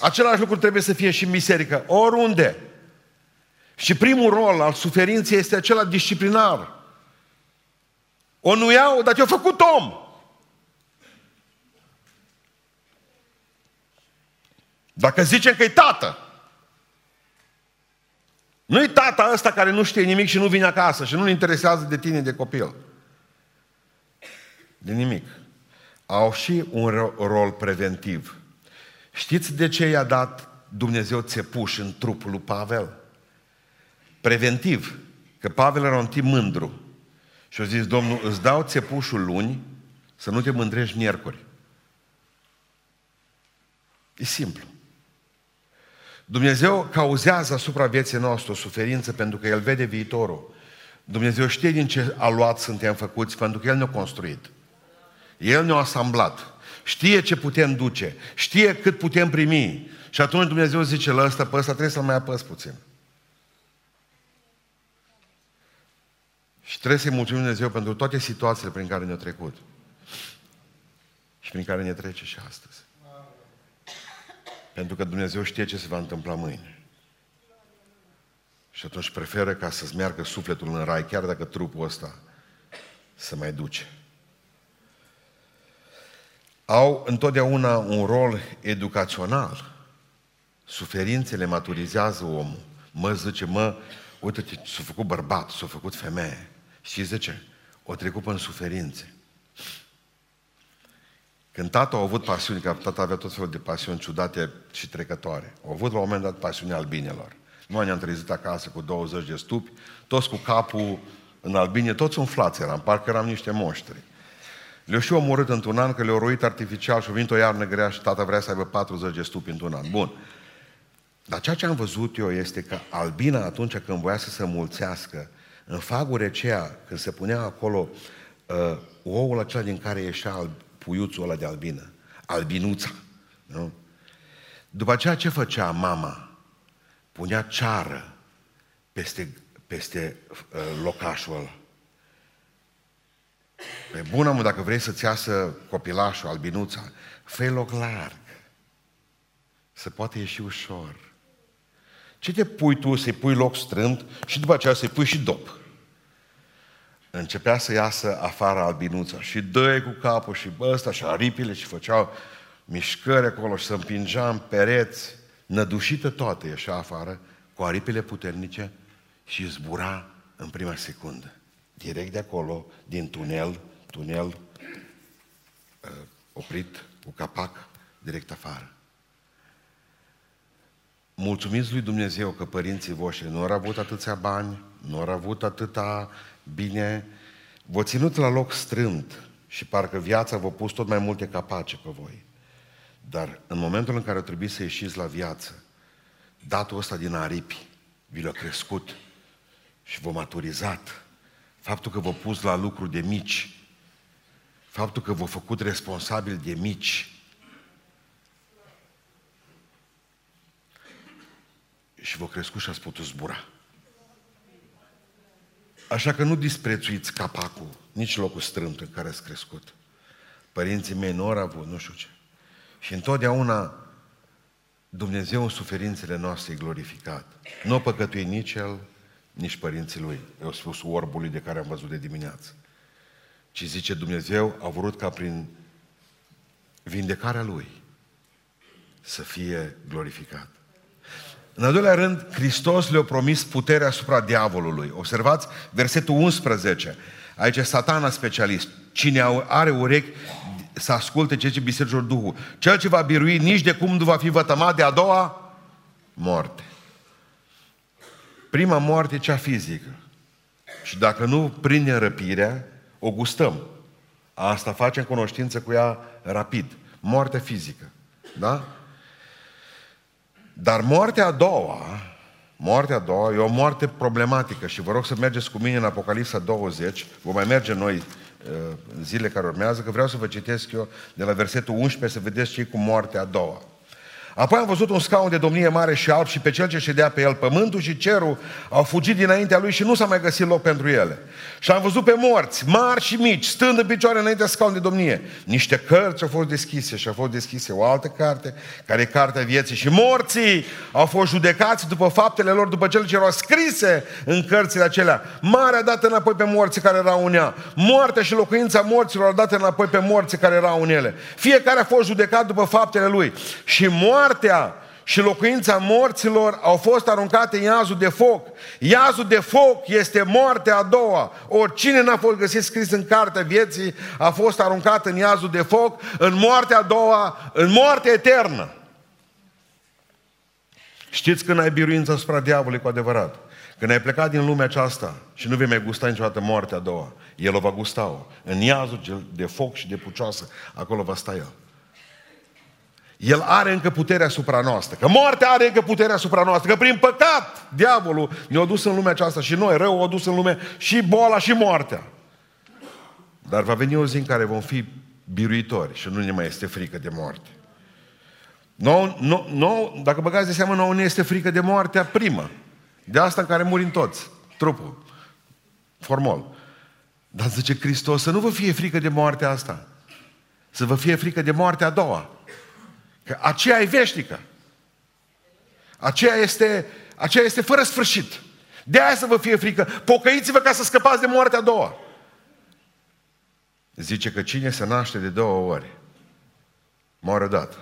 A: Același lucru trebuie să fie și în biserică, oriunde. Și primul rol al suferinței este acela disciplinar. O nu iau, dar te-a făcut om. Dacă zicem că e tată, nu-i tata ăsta care nu știe nimic și nu vine acasă și nu-l interesează de tine, de copil. De nimic. Au și un rol preventiv. Știți de ce i-a dat Dumnezeu țepuș în trupul lui Pavel? Preventiv. Că Pavel era un tip mândru. Și a zis, Domnul, îți dau țepușul luni să nu te mândrești miercuri. E simplu. Dumnezeu cauzează asupra vieții noastre o suferință pentru că El vede viitorul. Dumnezeu știe din ce aluat suntem făcuți pentru că El ne-a construit. El ne-a asamblat. Știe ce putem duce. Știe cât putem primi. Și atunci Dumnezeu zice la ăsta, pe ăsta trebuie să-l mai apăs puțin. Și trebuie să-i mulțumim Dumnezeu pentru toate situațiile prin care ne-a trecut. Și prin care ne trece și astăzi. Pentru că Dumnezeu știe ce se va întâmpla mâine. Și atunci preferă ca să-ți meargă sufletul în rai, chiar dacă trupul ăsta se mai duce. Au întotdeauna un rol educațional. Suferințele maturizează omul. Mă zice, mă, uite-te, s-a făcut bărbat, s-a făcut femeie. Și zice, o trecut în suferințe. Când tata a avut pasiuni, că tata avea tot felul de pasiuni ciudate și trecătoare. Au avut la un moment dat pasiunea albinelor. Noi ne-am trezit acasă cu 20 de stupi, toți cu capul în albine, toți umflați eram, parcă eram niște monștri. Le-au și omorât într-un an, că le-au roit artificial și a venit o iarnă grea și tata vrea să aibă 40 de stupi într-un an. Bun. Dar ceea ce am văzut eu este că albina atunci când voia să se mulțească, în fagure aceea, când se punea acolo uh, oul acela din care ieșea puiuțul ăla de albină, albinuța, nu? După aceea ce făcea mama? Punea ceară peste, peste uh, locașul ăla. Pe bună mă, dacă vrei să-ți iasă copilașul, albinuța, fă loc larg. Să poate ieși ușor. Ce te pui tu să-i pui loc strâmt și după aceea să-i pui și dop? Începea să iasă afară albinuța și dă cu capul și bă, ăsta și aripile și făceau mișcări acolo și se împingea în pereți, nădușită toată ieșea afară, cu aripile puternice și zbura în prima secundă. Direct de acolo, din tunel, tunel uh, oprit, cu capac, direct afară. Mulțumiți lui Dumnezeu că părinții voștri nu au avut atâția bani, nu au avut atâta bine, v-au ținut la loc strâmt și parcă viața v-a pus tot mai multe capace pe voi. Dar în momentul în care trebuie să ieșiți la viață, datul ăsta din aripi vi l-a crescut și v-a maturizat. Faptul că v-a pus la lucru de mici, faptul că v-a făcut responsabil de mici, și v-a crescut și ați putut zbura. Așa că nu disprețuiți capacul, nici locul strâmt în care ați crescut. Părinții mei nu au avut, nu știu ce. Și întotdeauna Dumnezeu în suferințele noastre e glorificat. Nu păcătuie nici El, nici părinții Lui. Eu spus orbului de care am văzut de dimineață. Ci zice Dumnezeu a vrut ca prin vindecarea Lui să fie glorificat. În al doilea rând, Hristos le-a promis puterea asupra diavolului. Observați versetul 11. Aici e satana specialist. Cine are urechi să asculte ce ce bisericilor Duhul. Cel ce va birui nici de cum nu va fi vătămat de a doua moarte. Prima moarte e cea fizică. Și dacă nu prindem răpirea, o gustăm. Asta facem cunoștință cu ea rapid. Moartea fizică. Da? Dar moartea a doua, moartea a doua e o moarte problematică și vă rog să mergeți cu mine în Apocalipsa 20, vom mai merge noi uh, zile care urmează, că vreau să vă citesc eu de la versetul 11 să vedeți ce cu moartea a doua. Apoi am văzut un scaun de domnie mare și alb și pe cel ce ședea pe el. Pământul și cerul au fugit dinaintea lui și nu s-a mai găsit loc pentru ele. Și am văzut pe morți, mari și mici, stând în picioare înaintea scaunului de domnie. Niște cărți au fost deschise și au fost deschise o altă carte, care e cartea vieții. Și morții au fost judecați după faptele lor, după cele ce erau scrise în cărțile acelea. Marea dat înapoi pe morții care erau în ea. Moartea și locuința morților au dat înapoi pe morții care erau în ele. Fiecare a fost judecat după faptele lui. Și moartea și locuința morților au fost aruncate în iazul de foc. Iazul de foc este moartea a doua. Oricine n-a fost găsit scris în cartea vieții a fost aruncat în iazul de foc, în moartea a doua, în moartea eternă. Știți când ai biruință asupra diavolului cu adevărat? Când ai plecat din lumea aceasta și nu vei mai gusta niciodată moartea a doua, el o va gusta-o. În iazul de foc și de pucioasă, acolo va sta el. El are încă puterea asupra noastră. Că moartea are încă puterea asupra noastră. Că prin păcat, diavolul ne-a dus în lumea aceasta și noi, rău, a dus în lume și boala și moartea. Dar va veni o zi în care vom fi biruitori și nu ne mai este frică de moarte. Nou, nou, nou, dacă băgați de seamă, nouă ne este frică de moartea primă. De asta în care murim toți. Trupul. Formol. Dar zice Hristos să nu vă fie frică de moartea asta. Să vă fie frică de moartea a doua. Că aceea e veșnică. Aceea este, aceea este fără sfârșit. De aia să vă fie frică. Pocăiți-vă ca să scăpați de moartea a doua. Zice că cine se naște de două ori, moare odată.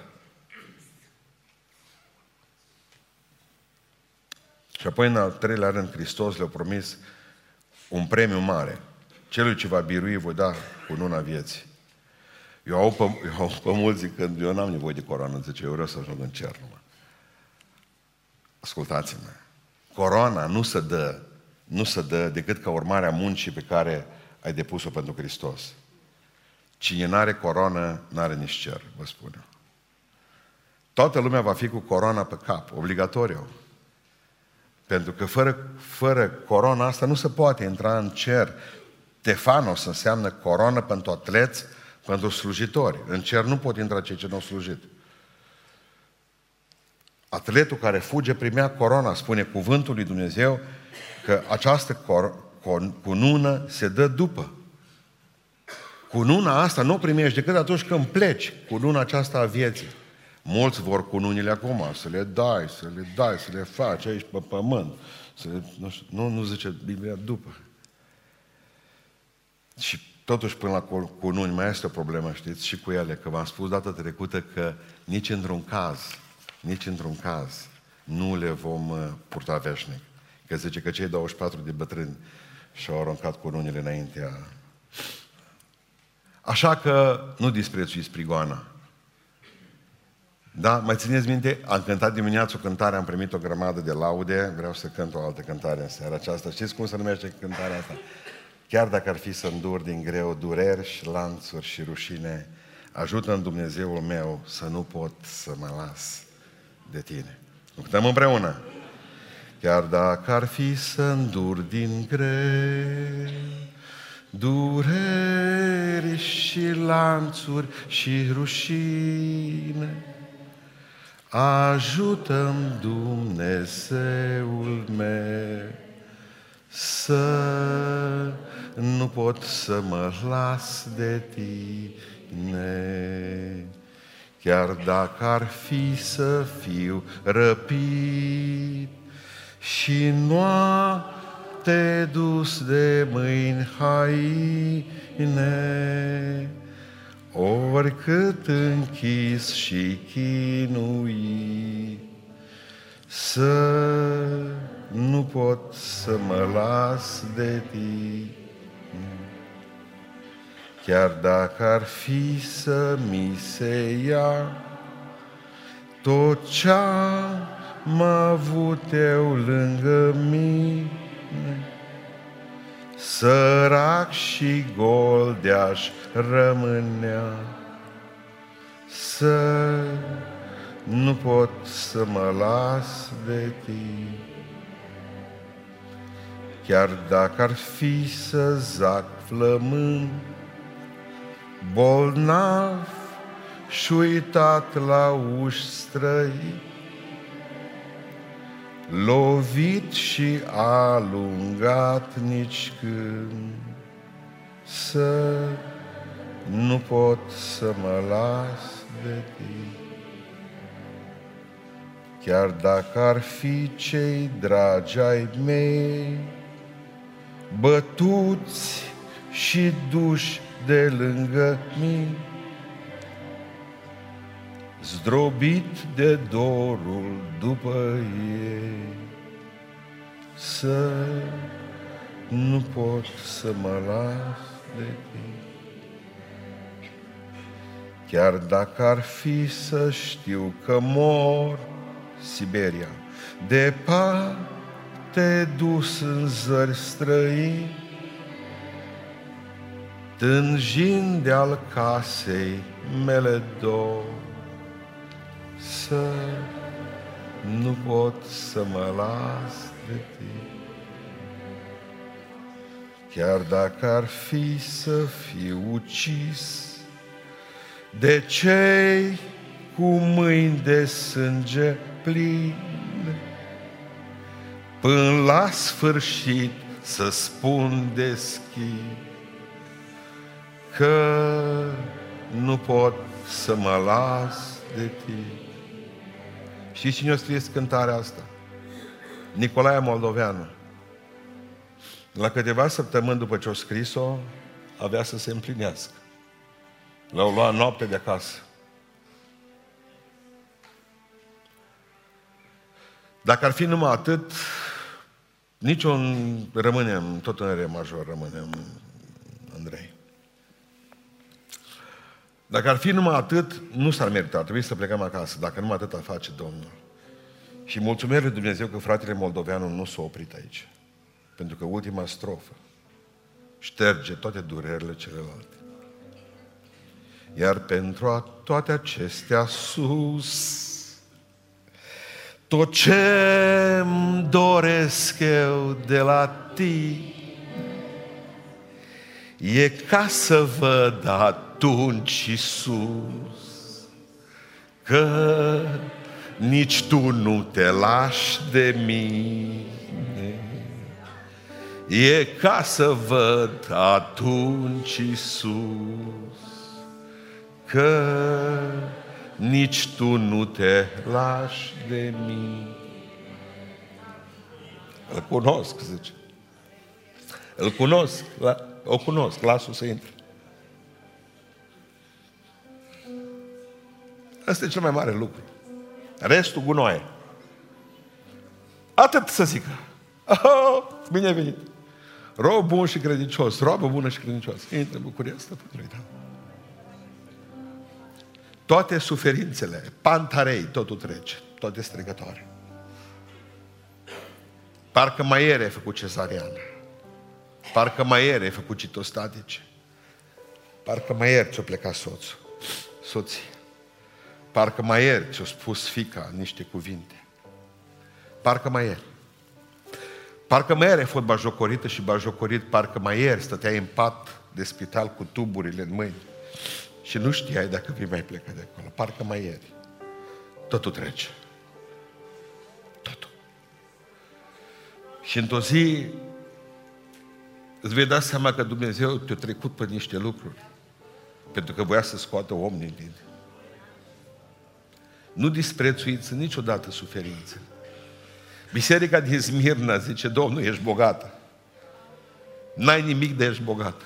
A: Și apoi, în al treilea rând, Hristos le-a promis un premiu mare. Celui ce va birui voi da cu luna vieții. Eu au pe, eu au pe mulți zicând, eu n-am nevoie de coroană, zice, eu vreau să ajung în cer numai. Ascultați-mă. Coroana nu se dă, nu se dă decât ca urmare a muncii pe care ai depus-o pentru Hristos. Cine n-are coroană, n-are nici cer, vă spun eu. Toată lumea va fi cu coroana pe cap, obligatoriu. Pentru că fără, fără corona asta nu se poate intra în cer. Tefanos înseamnă coroană pentru atleți, pentru slujitori. În cer nu pot intra cei ce nu au slujit. Atletul care fuge primea corona, spune cuvântul lui Dumnezeu, că această cor- cunună se dă după. Cununa asta nu o primești decât atunci când pleci, cununa aceasta a vieții. Mulți vor cununile acum, să le dai, să le dai, să le faci aici pe pământ. Să le, nu, știu, nu, nu zice Biblia după. Și totuși până la cununi mai este o problemă, știți, și cu ele, că v-am spus data trecută că nici într-un caz, nici într-un caz nu le vom uh, purta veșnic. Că zice că cei 24 de bătrâni și-au aruncat cununile înaintea. Așa că nu disprețuiți prigoana. Da? Mai țineți minte? Am cântat dimineața o cântare, am primit o grămadă de laude, vreau să cânt o altă cântare în seara aceasta. Știți cum se numește cântarea asta? Chiar dacă ar fi să îndur din greu dureri și lanțuri și rușine, ajută în Dumnezeul meu să nu pot să mă las de tine. Cântăm împreună. Chiar dacă ar fi să îndur din greu, dureri și lanțuri și rușine, ajută-mi Dumnezeul meu să nu pot să mă las de tine. Chiar dacă ar fi să fiu răpit și noapte dus de mâini haine, oricât închis și chinuit, să nu pot să mă las de tine. Chiar dacă ar fi să mi se ia tot ce-am avut eu lângă mine, sărac și gol de-aș rămânea, să nu pot să mă las de tine. Chiar dacă ar fi să zac flământ, bolnav și uitat la uși străi, lovit și alungat nici când, să nu pot să mă las de tine. Chiar dacă ar fi cei dragi ai mei, bătuți și duși de lângă mine, zdrobit de dorul după ei, să nu pot să mă las de tine. Chiar dacă ar fi să știu că mor Siberia, departe dus în zări străini, tânjind de-al casei mele două, să nu pot să mă las de tine. Chiar dacă ar fi să fiu ucis de cei cu mâini de sânge pline, până la sfârșit să spun deschid că nu pot să mă las de tine. Știți cine a scris cântarea asta? Nicolae Moldoveanu. La câteva săptămâni după ce a scris-o, avea să se împlinească. L-au luat noapte de acasă. Dacă ar fi numai atât, niciun rămânem, tot în re major rămânem, Andrei. Dacă ar fi numai atât, nu s-ar merita, ar trebui să plecăm acasă, dacă numai atât ar face Domnul. Și mulțumesc lui Dumnezeu că fratele Moldoveanu nu s-a oprit aici. Pentru că ultima strofă șterge toate durerile celelalte. Iar pentru a toate acestea sus, tot ce îmi doresc eu de la tine, e ca să văd atunci Iisus că nici tu nu te lași de mine. E ca să văd atunci Iisus că nici tu nu te lași de mine. Îl cunosc, zice. Îl cunosc, la, o cunosc, las-o să intre. Asta e cel mai mare lucru. Restul gunoaie. Atât să zică. Oh, bine venit. Rob bun și credincios, robă bună și credincios. Intră în bucuria stăpânului tău. Toate suferințele, pantarei, totul trece, toate strigătoare. Parcă mai ieri ai făcut cezariană. Parcă mai ieri ai făcut citostatice. Parcă mai ieri ți-o plecat soțul, soții. Parcă mai ieri ți-o spus fica niște cuvinte. Parcă mai ieri. Parcă mai ieri ai fost bajocorită și bajocorit, parcă mai ieri stăteai în pat de spital cu tuburile în mâini și nu știai dacă vei mai pleca de acolo. Parcă mai ieri. Totul trece. Totul. Și într-o zi îți vei da seama că Dumnezeu te-a trecut pe niște lucruri pentru că voia să scoată om din tine. Nu disprețuiți niciodată suferințele. Biserica din Smirna zice, Domnul, ești bogată. N-ai nimic de ești bogată.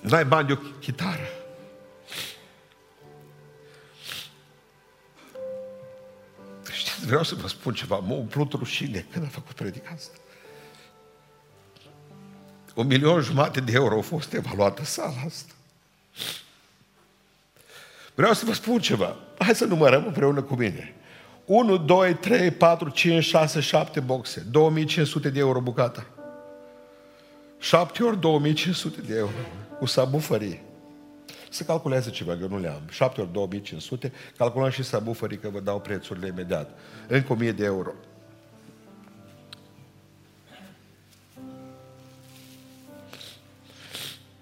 A: N-ai bani de o chitară. Știți, vreau să vă spun ceva. M-a umplut rușine când a făcut predica asta. O milion jumate de euro au fost evaluată sala asta. Vreau să vă spun ceva. Hai să numărăm împreună cu mine. 1, 2, 3, 4, 5, 6, 7 boxe. 2500 de euro bucata. 7 ori 2500 de euro cu sabufării. Să calculeze ceva, eu nu le am. 7 ori 2500, calculăm și sabufării că vă dau prețurile imediat. Încă 1000 de euro.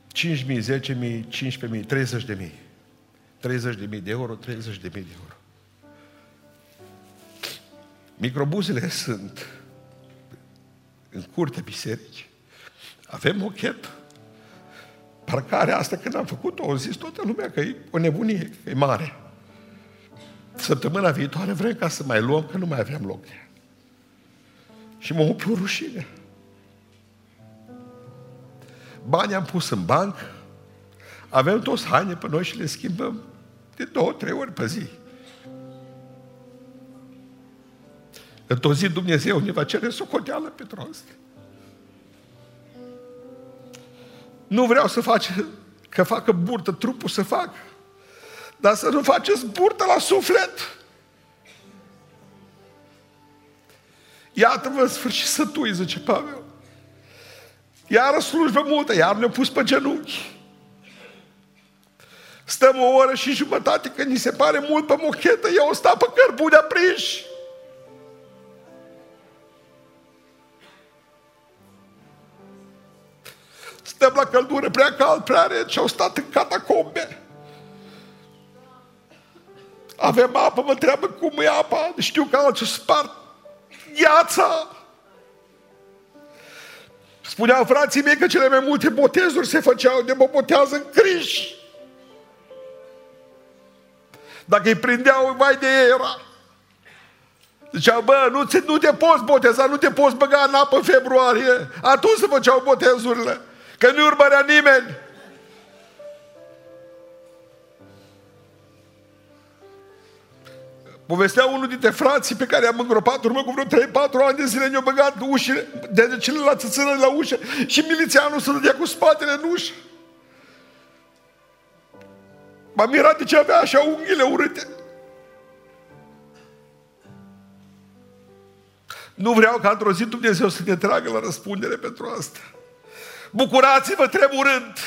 A: Cinci mii, zece mii, cincisprezece mii, treizeci de mii. 30 de mii de euro, 30 de mii de euro. Microbuzele sunt în curtea bisericii. Avem mochet. Parcarea asta, când am făcut-o, au zis toată lumea că e o nebunie, că e mare. Săptămâna viitoare vrem ca să mai luăm, că nu mai aveam loc. Și mă umplu rușine. Banii am pus în banc, avem toți haine pe noi și le schimbăm de două, trei ori pe zi. Într-o zi Dumnezeu ne va cere socoteală pentru asta. Nu vreau să face, că facă burtă trupul să facă. Dar să nu faceți burtă la suflet. Iată-vă în sfârșit sătui, zice Pavel. Iar slujbă multă, iar ne-au pus pe genunchi. Stăm o oră și jumătate, că ni se pare mult pe mochetă, eu stau pe cărbune aprinși. Stăm la căldură prea cald, prea rece, au stat în catacombe. Avem apă, mă întreabă cum e apa, știu că alții spart gheața. Spuneau frații mei că cele mai multe botezuri se făceau de mă botează în criși. Dacă îi prindeau, mai de era. Ziceau, bă, nu, te, nu te poți boteza, nu te poți băga în apă în februarie. Atunci se făceau botezurile. Că nu urmărea nimeni. Povestea unul dintre frații pe care am îngropat urmă cu vreo 3-4 ani de zile, ne-au băgat ușile, de cele la țățână la ușă și milițianul să dădea cu spatele în ușă. M-am mirat de ce avea așa unghiile urâte. Nu vreau ca într-o zi Dumnezeu să ne tragă la răspundere pentru asta. Bucurați-vă tremurând